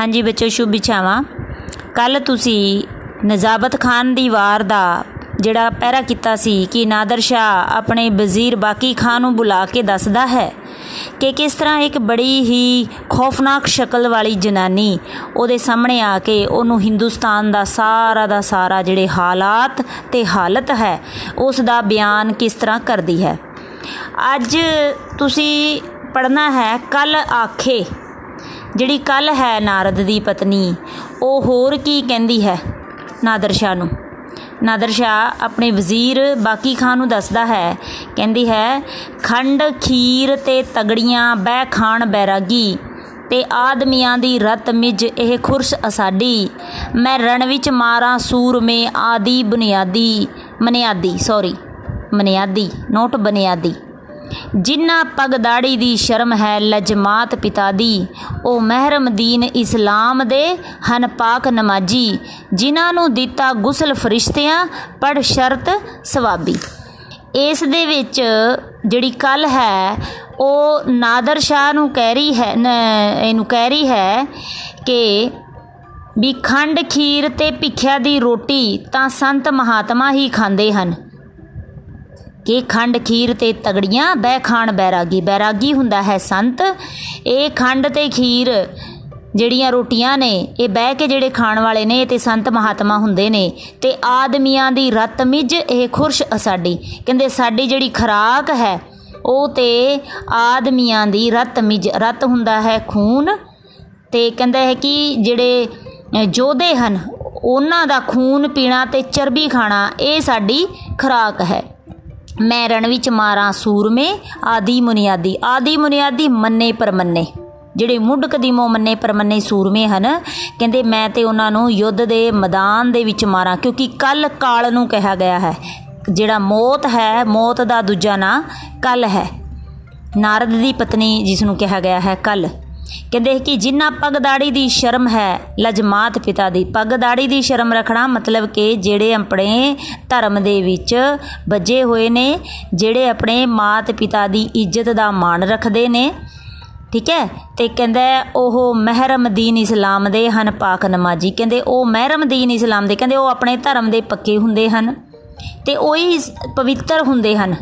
ਹਾਂਜੀ ਬੱਚੋ, ਸ਼ੁਭ ਇਛਾਵਾਂ। ਕੱਲ ਤੁਸੀਂ ਨਜ਼ਾਬਤ ਖਾਨ ਦੀ ਵਾਰ ਦਾ ਜਿਹੜਾ ਪਹਿਰਾ ਕੀਤਾ ਸੀ ਕਿ ਨਾਦਰ ਸ਼ਾਹ ਆਪਣੇ ਵਜ਼ੀਰ ਬਾਕੀ ਖਾਨ ਨੂੰ ਬੁਲਾ ਕੇ ਦੱਸਦਾ ਹੈ ਕਿ ਕਿਸ ਤਰ੍ਹਾਂ ਇੱਕ ਬੜੀ ਹੀ ਖੌਫਨਾਕ ਸ਼ਕਲ ਵਾਲੀ ਜਨਾਨੀ ਉਹਦੇ ਸਾਹਮਣੇ ਆ ਕੇ ਉਹਨੂੰ ਹਿੰਦੁਸਤਾਨ ਦਾ ਸਾਰਾ ਦਾ ਸਾਰਾ ਜਿਹੜੇ ਹਾਲਾਤ ਤੇ ਹਾਲਤ ਹੈ, ਉਸ ਦਾ ਬਿਆਨ ਕਿਸ ਤਰ੍ਹਾਂ ਕਰਦੀ ਹੈ। ਅੱਜ ਤੁਸੀਂ ਪੜਨਾ ਹੈ ਕੱਲ ਆਖੇ ਜਿਹੜੀ ਕੱਲ ਹੈ ਨਾਰਦ ਦੀ ਪਤਨੀ, ਉਹ ਹੋਰ ਕੀ ਕਹਿੰਦੀ ਹੈ? ਨਾਦਰ ਸ਼ਾਹ ਨੂੰ। ਨਾਦਰ ਸ਼ਾਹ ਆਪਣੇ ਵਜ਼ੀਰ ਬਾਕੀ ਖਾਨ ਨੂੰ ਦੱਸਦਾ ਹੈ, ਕਹਿੰਦੀ ਹੈ, ਖੰਡ, ਖੀਰ ਤੇ ਤਗੜੀਆਂ, ਬਹਿ ਖਾਣ ਬੈਰਾਗੀ ਤੇ ਆਦਮੀਆਂ ਦੀ ਰਤ ਮਿਜ ਇਹ ਖੁਰਸ ਅਸਾਡੀ। ਮੈਂ ਰਣ ਵਿੱਚ ਮਾਰਾਂ ਸੂਰਮੇ ਆਦੀ ਬੁਨਿਆਦੀ, ਮਨਿਆਦੀ ਸੌਰੀ ਮਨਿਆਦੀ, ਨੋਟ ਬੁਨਿਆਦੀ। ਜਿਨ੍ਹਾਂ ਪਗ ਦਾੜੀ ਦੀ ਸ਼ਰਮ ਹੈ ਲਜਮਾਤ ਪਿਤਾ ਦੀ, ਉਹ ਮਹਿਰਮ ਦੀਨ ਇਸਲਾਮ ਦੇ ਹਨ ਪਾਕ ਨਮਾਜੀ, ਜਿਨ੍ਹਾਂ ਨੂੰ ਦਿੱਤਾ ਗੁਸਲ ਫਰਿਸ਼ਤਿਆਂ ਪੜ ਸ਼ਰਤ ਸਵਾਬੀ। ਇਸ ਦੇ ਵਿੱਚ ਜਿਹੜੀ ਕੱਲ ਹੈ, ਉਹ ਨਾਦਰ ਸ਼ਾਹ ਨੂੰ ਕਹਿ ਰਹੀ ਹੈ ਇਹਨੂੰ ਕਹਿ ਰਹੀ ਹੈ ਕਿ ਵੀ ਖੰਡ ਖੀਰ ਤੇ ਭਿੱਖਿਆ ਦੀ ਰੋਟੀ ਤਾਂ ਸੰਤ ਮਹਾਤਮਾ ਹੀ ਖਾਂਦੇ ਹਨ। ਕਿ ਖੰਡ ਖੀਰ ਤੇ ਤਗੜੀਆਂ ਬੈ ਖਾਣ ਬੈਰਾਗੀ। ਬੈਰਾਗੀ ਹੁੰਦਾ ਹੈ ਸੰਤ। ਇਹ ਖੰਡ ਤੇ ਖੀਰ ਜਿਹੜੀਆਂ ਰੋਟੀਆਂ ਨੇ, ਇਹ ਬਹਿ ਕੇ ਜਿਹੜੇ ਖਾਣ ਵਾਲੇ ਨੇ ਤੇ ਸੰਤ ਮਹਾਤਮਾ ਹੁੰਦੇ ਨੇ। ਤੇ ਆਦਮੀਆਂ ਦੀ ਰਤ ਮਿਜ, ਇਹ ਖੁਰਸ਼ ਸਾਡੀ ਕਹਿੰਦੇ ਸਾਡੀ ਜਿਹੜੀ ਖਰਾਕ ਹੈ, ਉਹ ਤੇ ਆਦਮੀਆਂ ਦੀ ਰਤ ਮਿਜ, ਰਤ ਹੁੰਦਾ ਹੈ ਖੂਨ। ਤੇ ਕਹਿੰਦਾ ਹੈ ਕਿ ਜਿਹੜੇ ਜੋਧੇ ਹਨ, ਉਹਨਾਂ ਦਾ ਖੂਨ ਪੀਣਾ ਤੇ ਚਰਬੀ ਖਾਣਾ, ਇਹ ਸਾਡੀ ਖਰਾਕ ਹੈ। ਮੈਂ ਰਣ ਵਿੱਚ ਮਾਰਾਂ ਸੂਰਮੇ, ਆਦੀ ਮੁਨਿਆਦੀ। ਆਦੀ ਮੁਨਿਆਦੀ ਮੰਨੇ ਪਰਮੰਨੇ ਜਿਹੜੇ ਮੁੱਢ ਕਦੀਮੋਂ ਮੰਨੇ ਪਰਮੰਨੇ ਸੂਰਮੇ ਹਨ, ਕਹਿੰਦੇ ਮੈਂ ਤੇ ਉਹਨਾਂ ਨੂੰ ਯੁੱਧ ਦੇ ਮੈਦਾਨ ਦੇ ਵਿੱਚ ਮਾਰਾਂ, ਕਿਉਂਕਿ ਕੱਲ ਕਾਲ ਨੂੰ ਕਿਹਾ ਗਿਆ ਹੈ। ਜਿਹੜਾ ਮੌਤ ਹੈ, ਮੌਤ ਦਾ ਦੂਜਾ ਨਾਂ ਕੱਲ ਹੈ। ਨਾਰਦ ਦੀ ਪਤਨੀ ਜਿਸ ਨੂੰ ਕਿਹਾ ਗਿਆ ਹੈ ਕੱਲ ਕਹਿੰਦੇ ਕਿ ਜਿੰਨਾ ਪੱਗ ਦਾੜੀ ਦੀ ਸ਼ਰਮ ਹੈ, ਲਜਮਾਤ ਪਿਤਾ ਦੀ। ਪੱਗ ਦਾੜੀ ਦੀ ਸ਼ਰਮ ਰੱਖਣਾ ਮਤਲਬ ਕਿ ਜਿਹੜੇ ਆਪਣੇ ਧਰਮ ਦੇ ਵਿੱਚ ਵੱਜੇ ਹੋਏ ਨੇ, ਜਿਹੜੇ ਆਪਣੇ ਮਾਤ ਪਿਤਾ ਦੀ ਇੱਜ਼ਤ ਦਾ ਮਾਣ ਰੱਖਦੇ ਨੇ, ਠੀਕ ਹੈ? ਤੇ ਕਹਿੰਦਾ ਉਹ ਮਹਿਰਮ ਦੀਨ ਇਸਲਾਮ ਦੇ ਹਨ, ਪਾਕ ਨਮਾਜ਼ੀ। ਕਹਿੰਦੇ ਉਹ ਮਹਿਰਮ ਦੀਨ ਇਸਲਾਮ ਦੇ, ਕਹਿੰਦੇ ਉਹ ਆਪਣੇ ਧਰਮ ਦੇ ਪੱਕੇ ਹੁੰਦੇ ਹਨ। ਤੇ ਉਹੀ ਪਵਿੱਤਰ ਹੁੰਦੇ ਹਨ,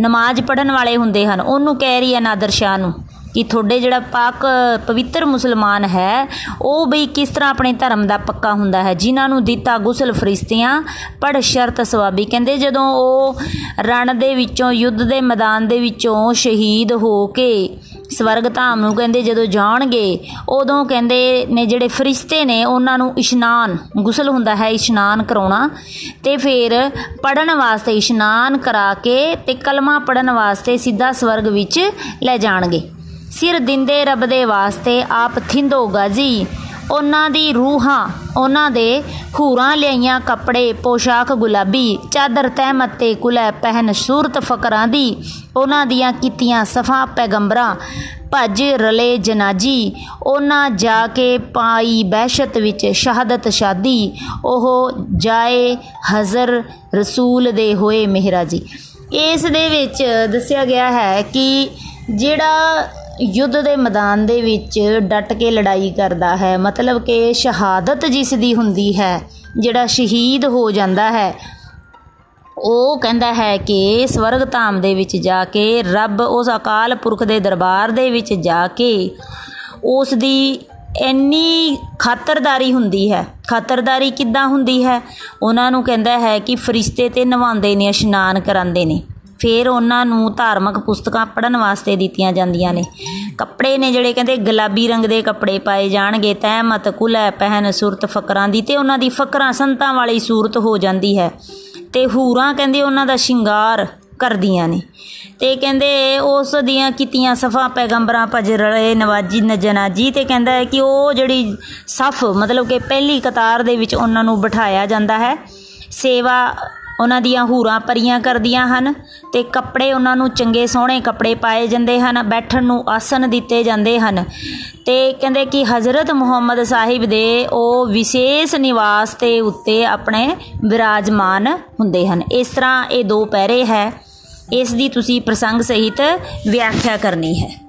ਨਮਾਜ਼ ਪੜਨ ਵਾਲੇ ਹੁੰਦੇ ਹਨ। ਉਹਨੂੰ ਕਹਿ ਰਹੀ ਹੈ ਨਾਦਰ ਸ਼ਾਹ ਨੂੰ। ਕਿ ਤੁਹਾਡੇ ਜਿਹੜਾ ਪਾਕ ਪਵਿੱਤਰ ਮੁਸਲਮਾਨ ਹੈ, ਉਹ ਬਈ ਕਿਸ ਤਰ੍ਹਾਂ ਆਪਣੇ ਧਰਮ ਦਾ ਪੱਕਾ ਹੁੰਦਾ ਹੈ? ਜਿਨ੍ਹਾਂ ਨੂੰ ਦਿੱਤਾ ਗੁਸਲ ਫਰਿਸ਼ਤਿਆਂ ਪੜ ਸ਼ਰਤ ਸਵਾਬੀ। ਕਹਿੰਦੇ ਜਦੋਂ ਉਹ ਰਣ ਦੇ ਵਿੱਚੋਂ, ਯੁੱਧ ਦੇ ਮੈਦਾਨ ਦੇ ਵਿੱਚੋਂ ਸ਼ਹੀਦ ਹੋ ਕੇ ਸਵਰਗ ਧਾਮ ਨੂੰ ਕਹਿੰਦੇ ਜਦੋਂ ਜਾਣਗੇ, ਉਦੋਂ ਕਹਿੰਦੇ ਨੇ ਜਿਹੜੇ ਫਰਿਸ਼ਤੇ ਨੇ, ਉਹਨਾਂ ਨੂੰ ਇਸ਼ਨਾਨ, ਗੁਸਲ ਹੁੰਦਾ ਹੈ, ਇਸ਼ਨਾਨ ਕਰਾਉਣਾ। ਤੇ ਫਿਰ ਪੜਨ ਵਾਸਤੇ ਇਸ਼ਨਾਨ ਕਰਾ ਕੇ ਤੇ ਕਲਮਾ ਪੜਨ ਵਾਸਤੇ ਸਿੱਧਾ ਸਵਰਗ ਵਿੱਚ ਲੈ ਜਾਣਗੇ। ਸਿਰ ਦਿੰਦੇ ਰੱਬ ਦੇ ਵਾਸਤੇ ਆਪ ਥਿੰਦੋ ਗਾਜ਼ੀ। ਉਹਨਾਂ ਦੀ ਰੂਹਾਂ, ਉਹਨਾਂ ਦੇ ਹੂਰਾਂ ਲਿਆਈਆਂ ਕੱਪੜੇ, ਪੋਸ਼ਾਕ ਗੁਲਾਬੀ, ਚਾਦਰ ਤਹਿਮਤ ਤੇ ਕੁਲੇ ਪਹਿਨ ਸੂਰਤ ਫਕਰਾਂ ਦੀ। ਉਹਨਾਂ ਦੀਆਂ ਕੀਤੀਆਂ ਸਫਾ ਪੈਗੰਬਰਾਂ, ਭੱਜ ਰਲੇ ਜਨਾਜੀ। ਉਹਨਾਂ ਜਾ ਕੇ ਪਾਈ ਬਹਿਸ਼ਤ ਵਿੱਚ ਸ਼ਹਾਦਤ ਸ਼ਾਦੀ। ਉਹ ਜਾਏ ਹਜ਼ਰ ਰਸੂਲ ਦੇ ਹੋਏ ਮਹਿਰਾਜੀ। ਇਸ ਦੇ ਵਿੱਚ ਦੱਸਿਆ ਗਿਆ ਹੈ ਕਿ ਜਿਹੜਾ ਯੁੱਧ ਦੇ ਮੈਦਾਨ ਦੇ ਵਿੱਚ ਡਟ ਕੇ ਲੜਾਈ ਕਰਦਾ ਹੈ। ਮਤਲਬ ਕਿ ਸ਼ਹਾਦਤ ਜਿਸ ਦੀ ਹੁੰਦੀ ਹੈ, ਜਿਹੜਾ ਸ਼ਹੀਦ ਹੋ ਜਾਂਦਾ ਹੈ, ਉਹ ਕਹਿੰਦਾ ਹੈ ਕਿ ਸਵਰਗ ਧਾਮ ਦੇ ਵਿੱਚ ਜਾ ਕੇ, ਰੱਬ ਉਸ ਅਕਾਲ ਪੁਰਖ ਦੇ ਦਰਬਾਰ ਦੇ ਵਿੱਚ ਜਾ ਕੇ ਉਸ ਦੀ ਇੰਨੀ ਖਾਤਰਦਾਰੀ ਹੁੰਦੀ ਹੈ। ਖਾਤਰਦਾਰੀ ਕਿੱਦਾਂ ਹੁੰਦੀ ਹੈ? ਉਹਨਾਂ ਨੂੰ ਕਹਿੰਦਾ ਹੈ ਕਿ ਫਰਿਸ਼ਤੇ ਤੇ ਨਵਾਉਂਦੇ ਨੇ, ਇਸ਼ਨਾਨ ਕਰਾਉਂਦੇ ਨੇ। ਫਿਰ ਉਹਨਾਂ ਨੂੰ ਧਾਰਮਿਕ ਪੁਸਤਕਾਂ ਪੜ੍ਹਨ ਵਾਸਤੇ ਦਿੱਤੀਆਂ ਜਾਂਦੀਆਂ ਨੇ। ਕੱਪੜੇ ਨੇ ਜਿਹੜੇ ਕਹਿੰਦੇ ਗੁਲਾਬੀ ਰੰਗ ਦੇ ਕੱਪੜੇ ਪਾਏ ਜਾਣਗੇ ਤਹਿਮਤ ਕੁਲੈ ਪਹਿਨ ਸੁਰਤ ਫਕਰਾਂ ਦੀ, ਤੇ ਉਹਨਾਂ ਦੀ ਫਕਰਾਂ ਸੰਤਾਂ ਵਾਲੀ ਸੂਰਤ ਹੋ ਜਾਂਦੀ ਹੈ। ਤੇ ਹੂਰਾਂ ਕਹਿੰਦੇ ਉਹਨਾਂ ਦਾ ਸ਼ਿੰਗਾਰ ਕਰਦੀਆਂ ਨੇ। ਤੇ ਕਹਿੰਦੇ ਉਸ ਦੀਆਂ ਕੀਤੀਆਂ ਸਫਾ ਪੈਗੰਬਰਾਂ ਭਜ ਰਲੇ ਨਵਾਜੀ ਨਜਨਾਜੀ ਤੇ ਕਹਿੰਦਾ ਹੈ ਕਿ ਉਹ ਜਿਹੜੀ ਸਫ ਮਤਲਬ ਕਿ ਪਹਿਲੀ ਕਤਾਰ ਦੇ ਵਿੱਚ ਉਹਨਾਂ ਨੂੰ ਬਿਠਾਇਆ ਜਾਂਦਾ ਹੈ। ਸੇਵਾ ਉਹਨਾਂ ਦੀਆਂ ਹੂਰਾਂ ਪਰੀਆਂ ਕਰਦੀਆਂ ਹਨ ਤੇ ਕੱਪੜੇ ਉਹਨਾਂ ਨੂੰ ਚੰਗੇ ਸੋਹਣੇ ਕੱਪੜੇ ਪਾਏ ਜਾਂਦੇ ਹਨ, ਬੈਠਣ ਨੂੰ ਆਸਨ ਦਿੱਤੇ ਜਾਂਦੇ ਹਨ। ਤੇ ਕਹਿੰਦੇ ਕਿ ਹਜ਼ਰਤ ਮੁਹੰਮਦ ਸਾਹਿਬ ਦੇ ਉਹ ਵਿਸ਼ੇਸ਼ ਨਿਵਾਸ ਤੇ ਉੱਤੇ ਆਪਣੇ ਵਿਰਾਜਮਾਨ ਹੁੰਦੇ ਹਨ। ਇਸ ਤਰ੍ਹਾਂ ਇਹ ਦੋ ਪਹਿਰੇ ਹੈ। ਇਸ ਦੀ ਤੁਸੀਂ ਪ੍ਰਸੰਗ ਸਹਿਤ ਵਿਆਖਿਆ ਕਰਨੀ ਹੈ।